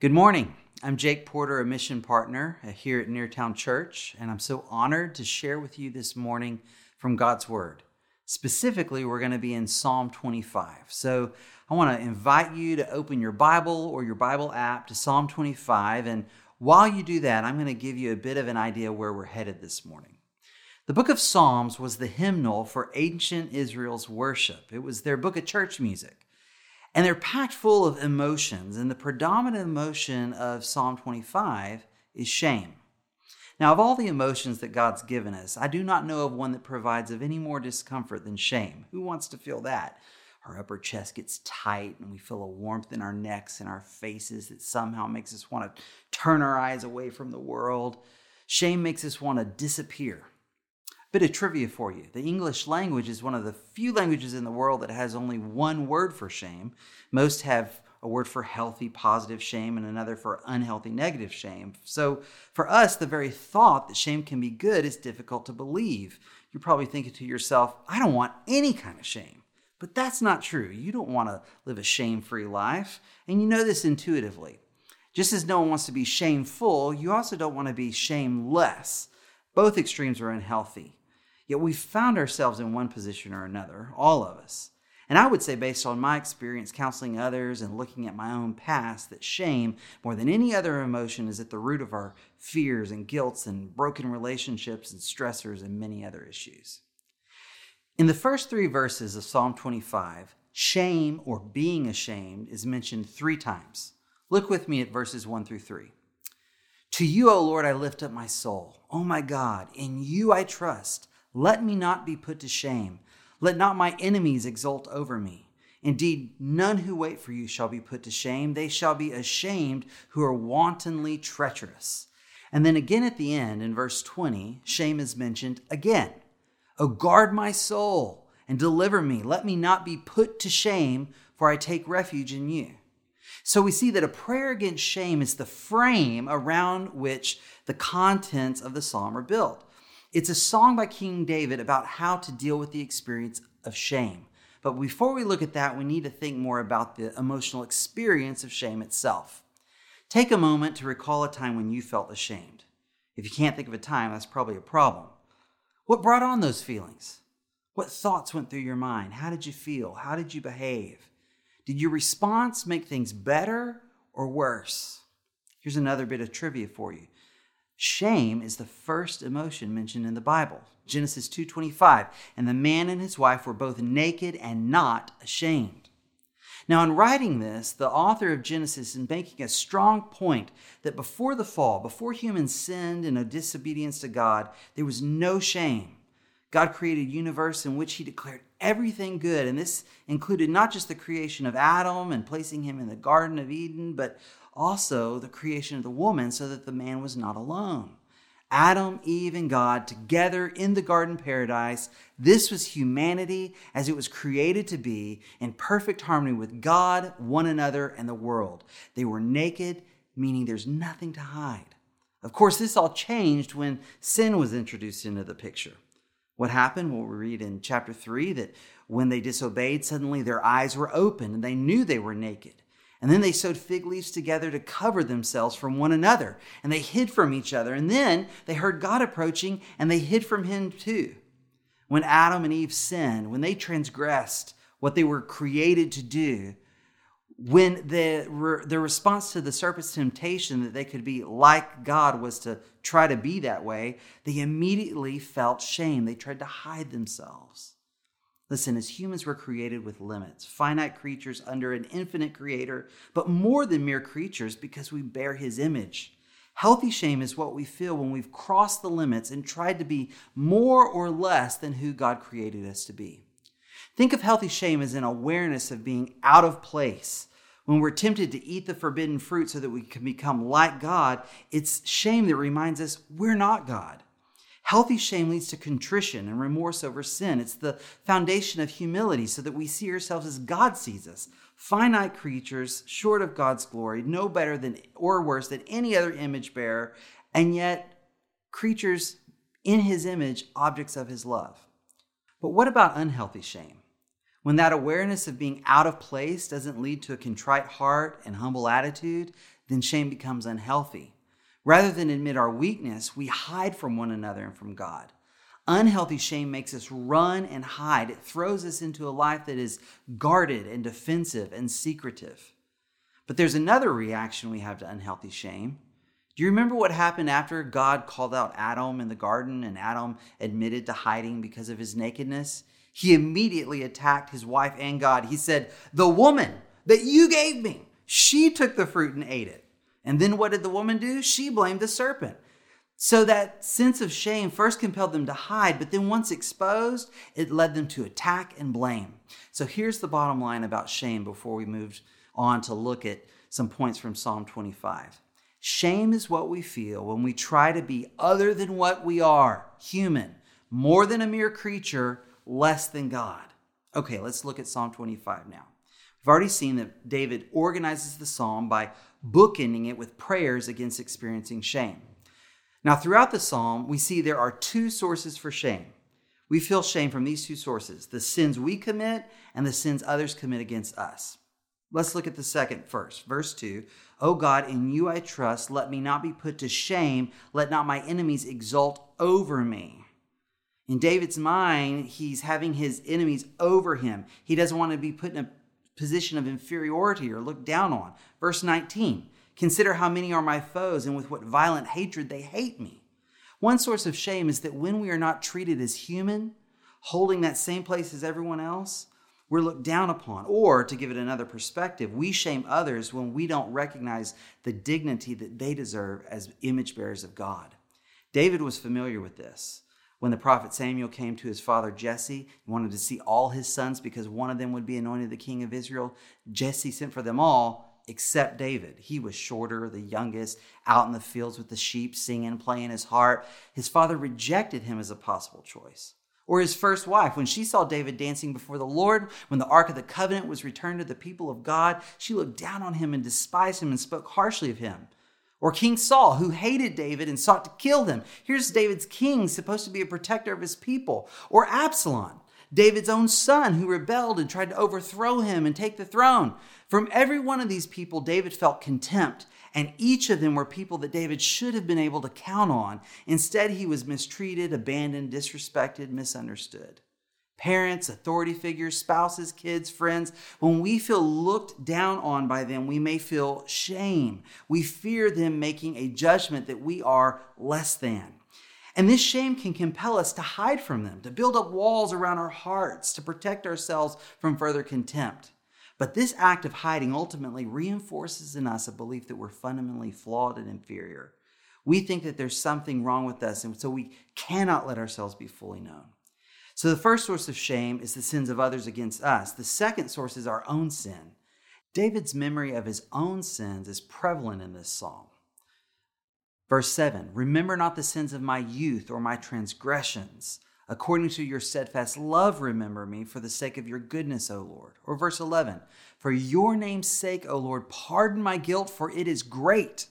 Good morning. I'm Jake Porter, a mission partner here at Neartown Church, and I'm so honored to share with you this morning from God's Word. Specifically, we're going to be in Psalm 25. So I want to invite you to open your Bible or your Bible app to Psalm 25. And while you do that, I'm going to give you a bit of an idea where we're headed this morning. The book of Psalms was the hymnal for ancient Israel's worship, it was their book of church music. And they're packed full of emotions. And the predominant emotion of Psalm 25 is shame. Now, of all the emotions that God's given us, I do not know of one that provides of any more discomfort than shame. Who wants to feel that? Our upper chest gets tight and we feel a warmth in our necks and our faces that somehow makes us want to turn our eyes away from the world. Shame makes us want to disappear. Bit of trivia for you. The English language is one of the few languages in the world that has only one word for shame. Most have a word for healthy, positive shame and another for unhealthy, negative shame. So for us, the very thought that shame can be good is difficult to believe. You're probably thinking to yourself, I don't want any kind of shame. But that's not true. You don't want to live a shame free life. And you know this intuitively. Just as no one wants to be shameful, you also don't want to be shameless. Both extremes are unhealthy. Yet we've found ourselves in one position or another, all of us. And I would say, based on my experience counseling others and looking at my own past, that shame, more than any other emotion, is at the root of our fears and guilts and broken relationships and stressors and many other issues. In the first three verses of Psalm 25, shame or being ashamed is mentioned three times. Look with me at verses 1 through 3. To you, O Lord, I lift up my soul. O my God, in you I trust. Let me not be put to shame. Let not my enemies exult over me. Indeed, none who wait for you shall be put to shame. They shall be ashamed who are wantonly treacherous. And then again at the end, in verse 20, shame is mentioned again. Oh, guard my soul and deliver me. Let me not be put to shame, for I take refuge in you. So we see that a prayer against shame is the frame around which the contents of the psalm are built. It's a song by King David about how to deal with the experience of shame. But before we look at that, we need to think more about the emotional experience of shame itself. Take a moment to recall a time when you felt ashamed. If you can't think of a time, that's probably a problem. What brought on those feelings? What thoughts went through your mind? How did you feel? How did you behave? Did your response make things better or worse? Here's another bit of trivia for you. Shame is the first emotion mentioned in the Bible. Genesis 2:25, and the man and his wife were both naked and not ashamed. Now, in writing this, the author of Genesis is making a strong point that before the fall, before humans sinned in a disobedience to God, there was no shame. God created a universe in which he declared everything good, and this included not just the creation of Adam and placing him in the Garden of Eden, but also the creation of the woman so that the man was not alone. Adam, Eve, and God together in the garden paradise. This was humanity as it was created to be in perfect harmony with God, one another, and the world. They were naked, meaning there's nothing to hide. Of course, this all changed when sin was introduced into the picture. What happened? Well, we read in chapter 3 that when they disobeyed, suddenly their eyes were opened and they knew they were naked. And then they sewed fig leaves together to cover themselves from one another. And they hid from each other. And then they heard God approaching and they hid from him too. When Adam and Eve sinned, when they transgressed what they were created to do, when the, the response to the serpent's temptation that they could be like God was to try to be that way, they immediately felt shame. They tried to hide themselves. Listen, as humans, we're created with limits, finite creatures under an infinite creator, but more than mere creatures because we bear his image. Healthy shame is what we feel when we've crossed the limits and tried to be more or less than who God created us to be. Think of healthy shame as an awareness of being out of place. When we're tempted to eat the forbidden fruit so that we can become like God, it's shame that reminds us we're not God. Healthy shame leads to contrition and remorse over sin. It's the foundation of humility so that we see ourselves as God sees us finite creatures, short of God's glory, no better than or worse than any other image bearer, and yet creatures in his image, objects of his love. But what about unhealthy shame? When that awareness of being out of place doesn't lead to a contrite heart and humble attitude, then shame becomes unhealthy. Rather than admit our weakness, we hide from one another and from God. Unhealthy shame makes us run and hide. It throws us into a life that is guarded and defensive and secretive. But there's another reaction we have to unhealthy shame. Do you remember what happened after God called out Adam in the garden and Adam admitted to hiding because of his nakedness? He immediately attacked his wife and God. He said, The woman that you gave me, she took the fruit and ate it. And then what did the woman do? She blamed the serpent. So that sense of shame first compelled them to hide, but then once exposed, it led them to attack and blame. So here's the bottom line about shame before we move on to look at some points from Psalm 25. Shame is what we feel when we try to be other than what we are human, more than a mere creature, less than God. Okay, let's look at Psalm 25 now. We've already seen that David organizes the psalm by bookending it with prayers against experiencing shame. Now, throughout the psalm, we see there are two sources for shame. We feel shame from these two sources the sins we commit and the sins others commit against us. Let's look at the second first. Verse 2 O God, in you I trust. Let me not be put to shame. Let not my enemies exult over me. In David's mind, he's having his enemies over him. He doesn't want to be put in a position of inferiority or looked down on. Verse 19 Consider how many are my foes, and with what violent hatred they hate me. One source of shame is that when we are not treated as human, holding that same place as everyone else, we're looked down upon. Or, to give it another perspective, we shame others when we don't recognize the dignity that they deserve as image bearers of God. David was familiar with this. When the prophet Samuel came to his father Jesse, he wanted to see all his sons because one of them would be anointed the king of Israel. Jesse sent for them all, except David. He was shorter, the youngest, out in the fields with the sheep, singing, playing his harp. His father rejected him as a possible choice. Or his first wife, when she saw David dancing before the Lord, when the Ark of the Covenant was returned to the people of God, she looked down on him and despised him and spoke harshly of him. Or King Saul, who hated David and sought to kill him. Here's David's king, supposed to be a protector of his people. Or Absalom, David's own son who rebelled and tried to overthrow him and take the throne. From every one of these people, David felt contempt, and each of them were people that David should have been able to count on. Instead, he was mistreated, abandoned, disrespected, misunderstood. Parents, authority figures, spouses, kids, friends, when we feel looked down on by them, we may feel shame. We fear them making a judgment that we are less than. And this shame can compel us to hide from them, to build up walls around our hearts, to protect ourselves from further contempt. But this act of hiding ultimately reinforces in us a belief that we're fundamentally flawed and inferior. We think that there's something wrong with us, and so we cannot let ourselves be fully known. So, the first source of shame is the sins of others against us. The second source is our own sin. David's memory of his own sins is prevalent in this psalm. Verse 7 Remember not the sins of my youth or my transgressions. According to your steadfast love, remember me for the sake of your goodness, O Lord. Or verse 11 For your name's sake, O Lord, pardon my guilt, for it is great.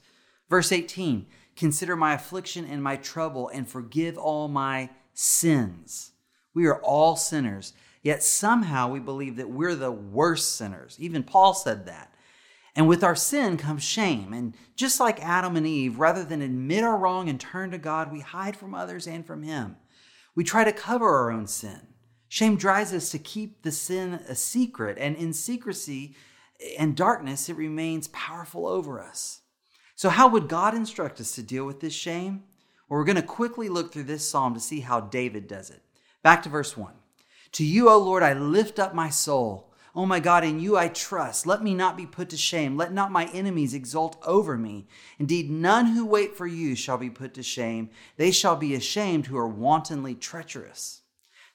Verse 18 Consider my affliction and my trouble, and forgive all my sins. We are all sinners, yet somehow we believe that we're the worst sinners. Even Paul said that. And with our sin comes shame. And just like Adam and Eve, rather than admit our wrong and turn to God, we hide from others and from Him. We try to cover our own sin. Shame drives us to keep the sin a secret, and in secrecy and darkness, it remains powerful over us. So, how would God instruct us to deal with this shame? Well, we're going to quickly look through this psalm to see how David does it. Back to verse 1. To you, O Lord, I lift up my soul. Oh my God, in you I trust. Let me not be put to shame. Let not my enemies exult over me. Indeed, none who wait for you shall be put to shame. They shall be ashamed who are wantonly treacherous.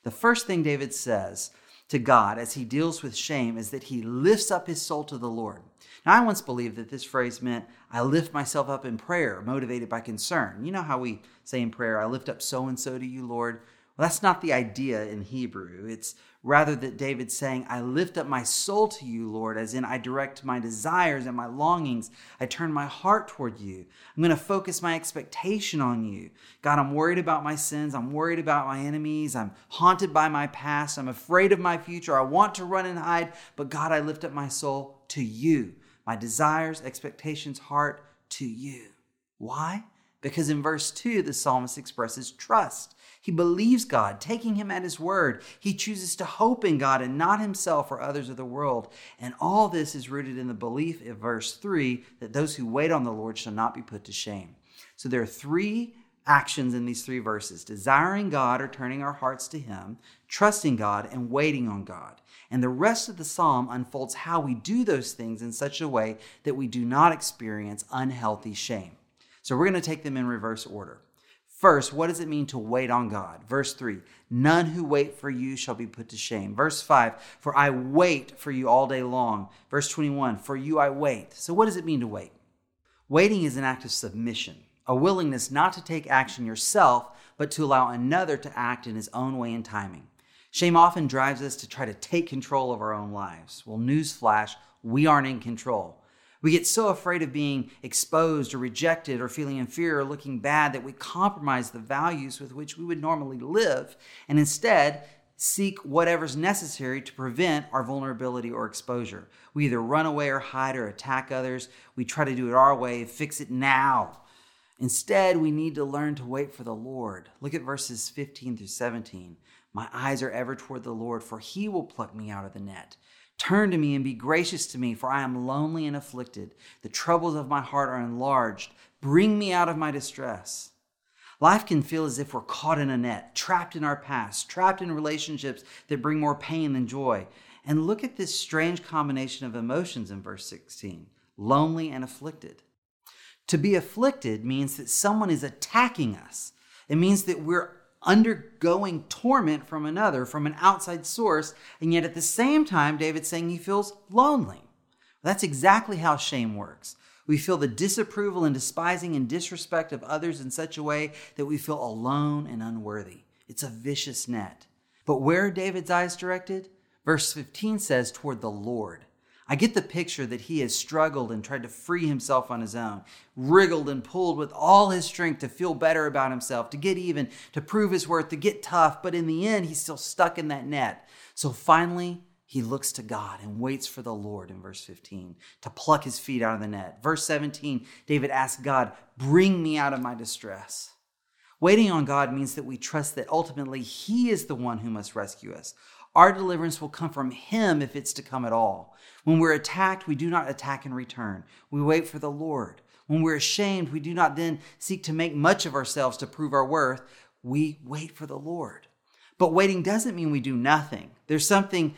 The first thing David says to God as he deals with shame is that he lifts up his soul to the Lord. Now, I once believed that this phrase meant I lift myself up in prayer, motivated by concern. You know how we say in prayer, I lift up so and so to you, Lord? Well, that's not the idea in Hebrew. It's rather that David's saying, I lift up my soul to you, Lord, as in I direct my desires and my longings. I turn my heart toward you. I'm going to focus my expectation on you. God, I'm worried about my sins. I'm worried about my enemies. I'm haunted by my past. I'm afraid of my future. I want to run and hide, but God, I lift up my soul to you. my desires, expectations, heart to you. Why? Because in verse 2, the psalmist expresses trust. He believes God, taking him at his word. He chooses to hope in God and not himself or others of the world. And all this is rooted in the belief in verse 3 that those who wait on the Lord shall not be put to shame. So there are three actions in these three verses desiring God or turning our hearts to Him, trusting God, and waiting on God. And the rest of the psalm unfolds how we do those things in such a way that we do not experience unhealthy shame. So we're going to take them in reverse order. First, what does it mean to wait on God? Verse 3 None who wait for you shall be put to shame. Verse 5 For I wait for you all day long. Verse 21 For you I wait. So, what does it mean to wait? Waiting is an act of submission a willingness not to take action yourself, but to allow another to act in his own way and timing. Shame often drives us to try to take control of our own lives. Well, newsflash, we aren't in control. We get so afraid of being exposed or rejected or feeling inferior or looking bad that we compromise the values with which we would normally live and instead seek whatever's necessary to prevent our vulnerability or exposure. We either run away or hide or attack others. We try to do it our way, fix it now. Instead, we need to learn to wait for the Lord. Look at verses 15 through 17. My eyes are ever toward the Lord, for he will pluck me out of the net. Turn to me and be gracious to me, for I am lonely and afflicted. The troubles of my heart are enlarged. Bring me out of my distress. Life can feel as if we're caught in a net, trapped in our past, trapped in relationships that bring more pain than joy. And look at this strange combination of emotions in verse 16 lonely and afflicted. To be afflicted means that someone is attacking us. It means that we're undergoing torment from another, from an outside source, and yet at the same time, David's saying he feels lonely. That's exactly how shame works. We feel the disapproval and despising and disrespect of others in such a way that we feel alone and unworthy. It's a vicious net. But where are David's eyes directed? Verse 15 says, toward the Lord. I get the picture that he has struggled and tried to free himself on his own, wriggled and pulled with all his strength to feel better about himself, to get even, to prove his worth, to get tough, but in the end, he's still stuck in that net. So finally, he looks to God and waits for the Lord in verse 15 to pluck his feet out of the net. Verse 17, David asks God, Bring me out of my distress. Waiting on God means that we trust that ultimately He is the one who must rescue us. Our deliverance will come from Him if it's to come at all. When we're attacked, we do not attack in return. We wait for the Lord. When we're ashamed, we do not then seek to make much of ourselves to prove our worth. We wait for the Lord. But waiting doesn't mean we do nothing. There's something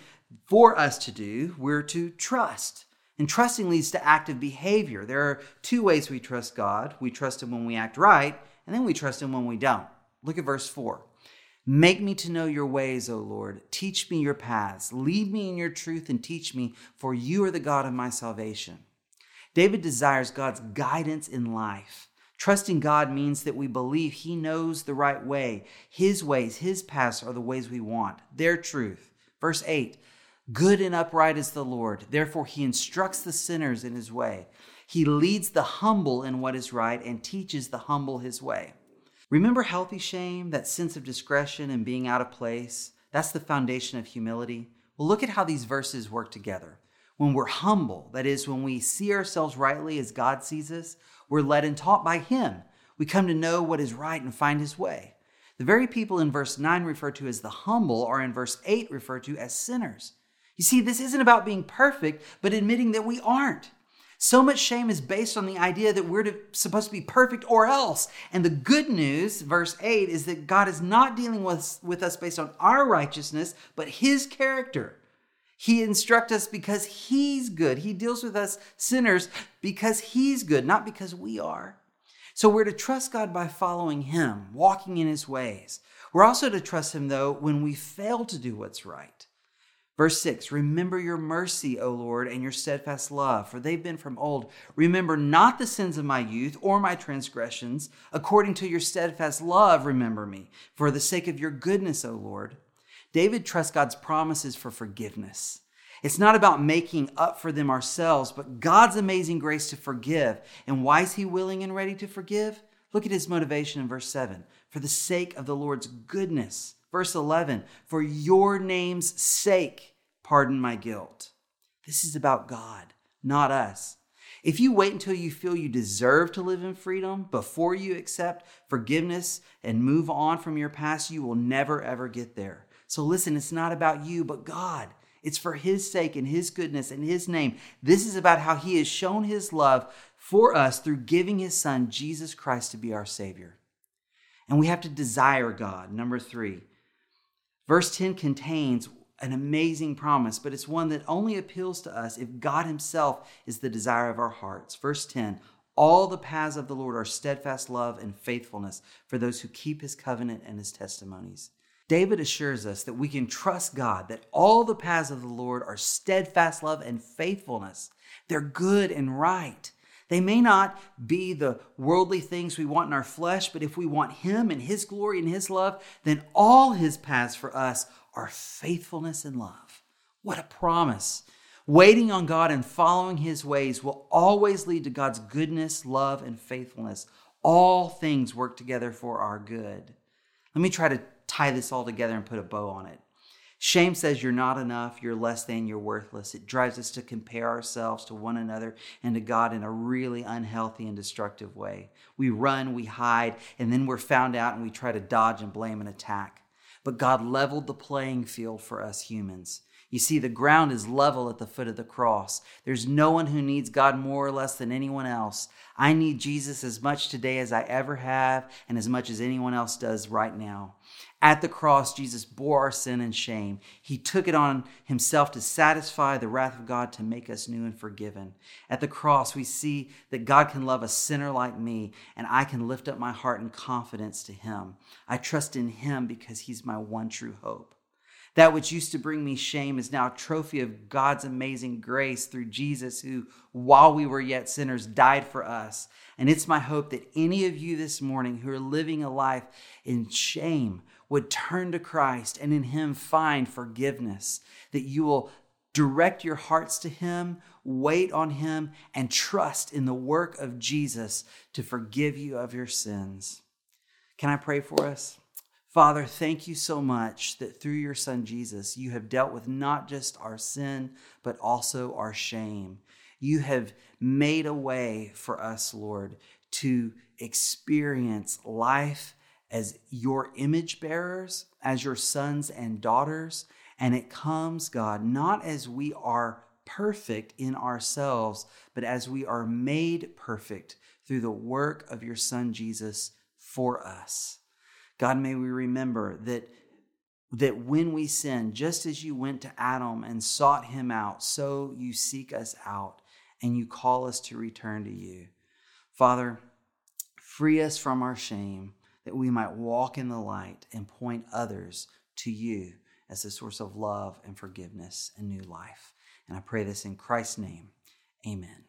for us to do. We're to trust. And trusting leads to active behavior. There are two ways we trust God we trust Him when we act right, and then we trust Him when we don't. Look at verse 4. Make me to know your ways, O Lord. Teach me your paths. Lead me in your truth and teach me, for you are the God of my salvation. David desires God's guidance in life. Trusting God means that we believe He knows the right way. His ways, His paths are the ways we want, their truth. Verse 8 Good and upright is the Lord. Therefore, He instructs the sinners in His way. He leads the humble in what is right and teaches the humble His way. Remember healthy shame, that sense of discretion and being out of place? That's the foundation of humility. Well, look at how these verses work together. When we're humble, that is, when we see ourselves rightly as God sees us, we're led and taught by Him. We come to know what is right and find His way. The very people in verse 9 referred to as the humble are in verse 8 referred to as sinners. You see, this isn't about being perfect, but admitting that we aren't. So much shame is based on the idea that we're to, supposed to be perfect or else. And the good news, verse 8, is that God is not dealing with, with us based on our righteousness, but His character. He instructs us because He's good. He deals with us sinners because He's good, not because we are. So we're to trust God by following Him, walking in His ways. We're also to trust Him, though, when we fail to do what's right. Verse 6 Remember your mercy, O Lord, and your steadfast love, for they've been from old. Remember not the sins of my youth or my transgressions. According to your steadfast love, remember me, for the sake of your goodness, O Lord. David trusts God's promises for forgiveness. It's not about making up for them ourselves, but God's amazing grace to forgive. And why is he willing and ready to forgive? Look at his motivation in verse 7 for the sake of the Lord's goodness. Verse 11, for your name's sake, pardon my guilt. This is about God, not us. If you wait until you feel you deserve to live in freedom before you accept forgiveness and move on from your past, you will never, ever get there. So listen, it's not about you, but God. It's for His sake and His goodness and His name. This is about how He has shown His love for us through giving His Son, Jesus Christ, to be our Savior. And we have to desire God. Number three, verse 10 contains an amazing promise, but it's one that only appeals to us if God Himself is the desire of our hearts. Verse 10 All the paths of the Lord are steadfast love and faithfulness for those who keep His covenant and His testimonies. David assures us that we can trust God, that all the paths of the Lord are steadfast love and faithfulness. They're good and right. They may not be the worldly things we want in our flesh, but if we want Him and His glory and His love, then all His paths for us are faithfulness and love. What a promise. Waiting on God and following His ways will always lead to God's goodness, love, and faithfulness. All things work together for our good. Let me try to tie this all together and put a bow on it. Shame says you're not enough, you're less than, you're worthless. It drives us to compare ourselves to one another and to God in a really unhealthy and destructive way. We run, we hide, and then we're found out and we try to dodge and blame and attack. But God leveled the playing field for us humans. You see, the ground is level at the foot of the cross. There's no one who needs God more or less than anyone else. I need Jesus as much today as I ever have and as much as anyone else does right now. At the cross, Jesus bore our sin and shame. He took it on himself to satisfy the wrath of God to make us new and forgiven. At the cross, we see that God can love a sinner like me, and I can lift up my heart in confidence to him. I trust in him because he's my one true hope. That which used to bring me shame is now a trophy of God's amazing grace through Jesus, who, while we were yet sinners, died for us. And it's my hope that any of you this morning who are living a life in shame would turn to Christ and in Him find forgiveness, that you will direct your hearts to Him, wait on Him, and trust in the work of Jesus to forgive you of your sins. Can I pray for us? Father, thank you so much that through your Son Jesus, you have dealt with not just our sin, but also our shame. You have made a way for us, Lord, to experience life as your image bearers, as your sons and daughters. And it comes, God, not as we are perfect in ourselves, but as we are made perfect through the work of your Son Jesus for us. God, may we remember that, that when we sin, just as you went to Adam and sought him out, so you seek us out and you call us to return to you. Father, free us from our shame that we might walk in the light and point others to you as a source of love and forgiveness and new life. And I pray this in Christ's name. Amen.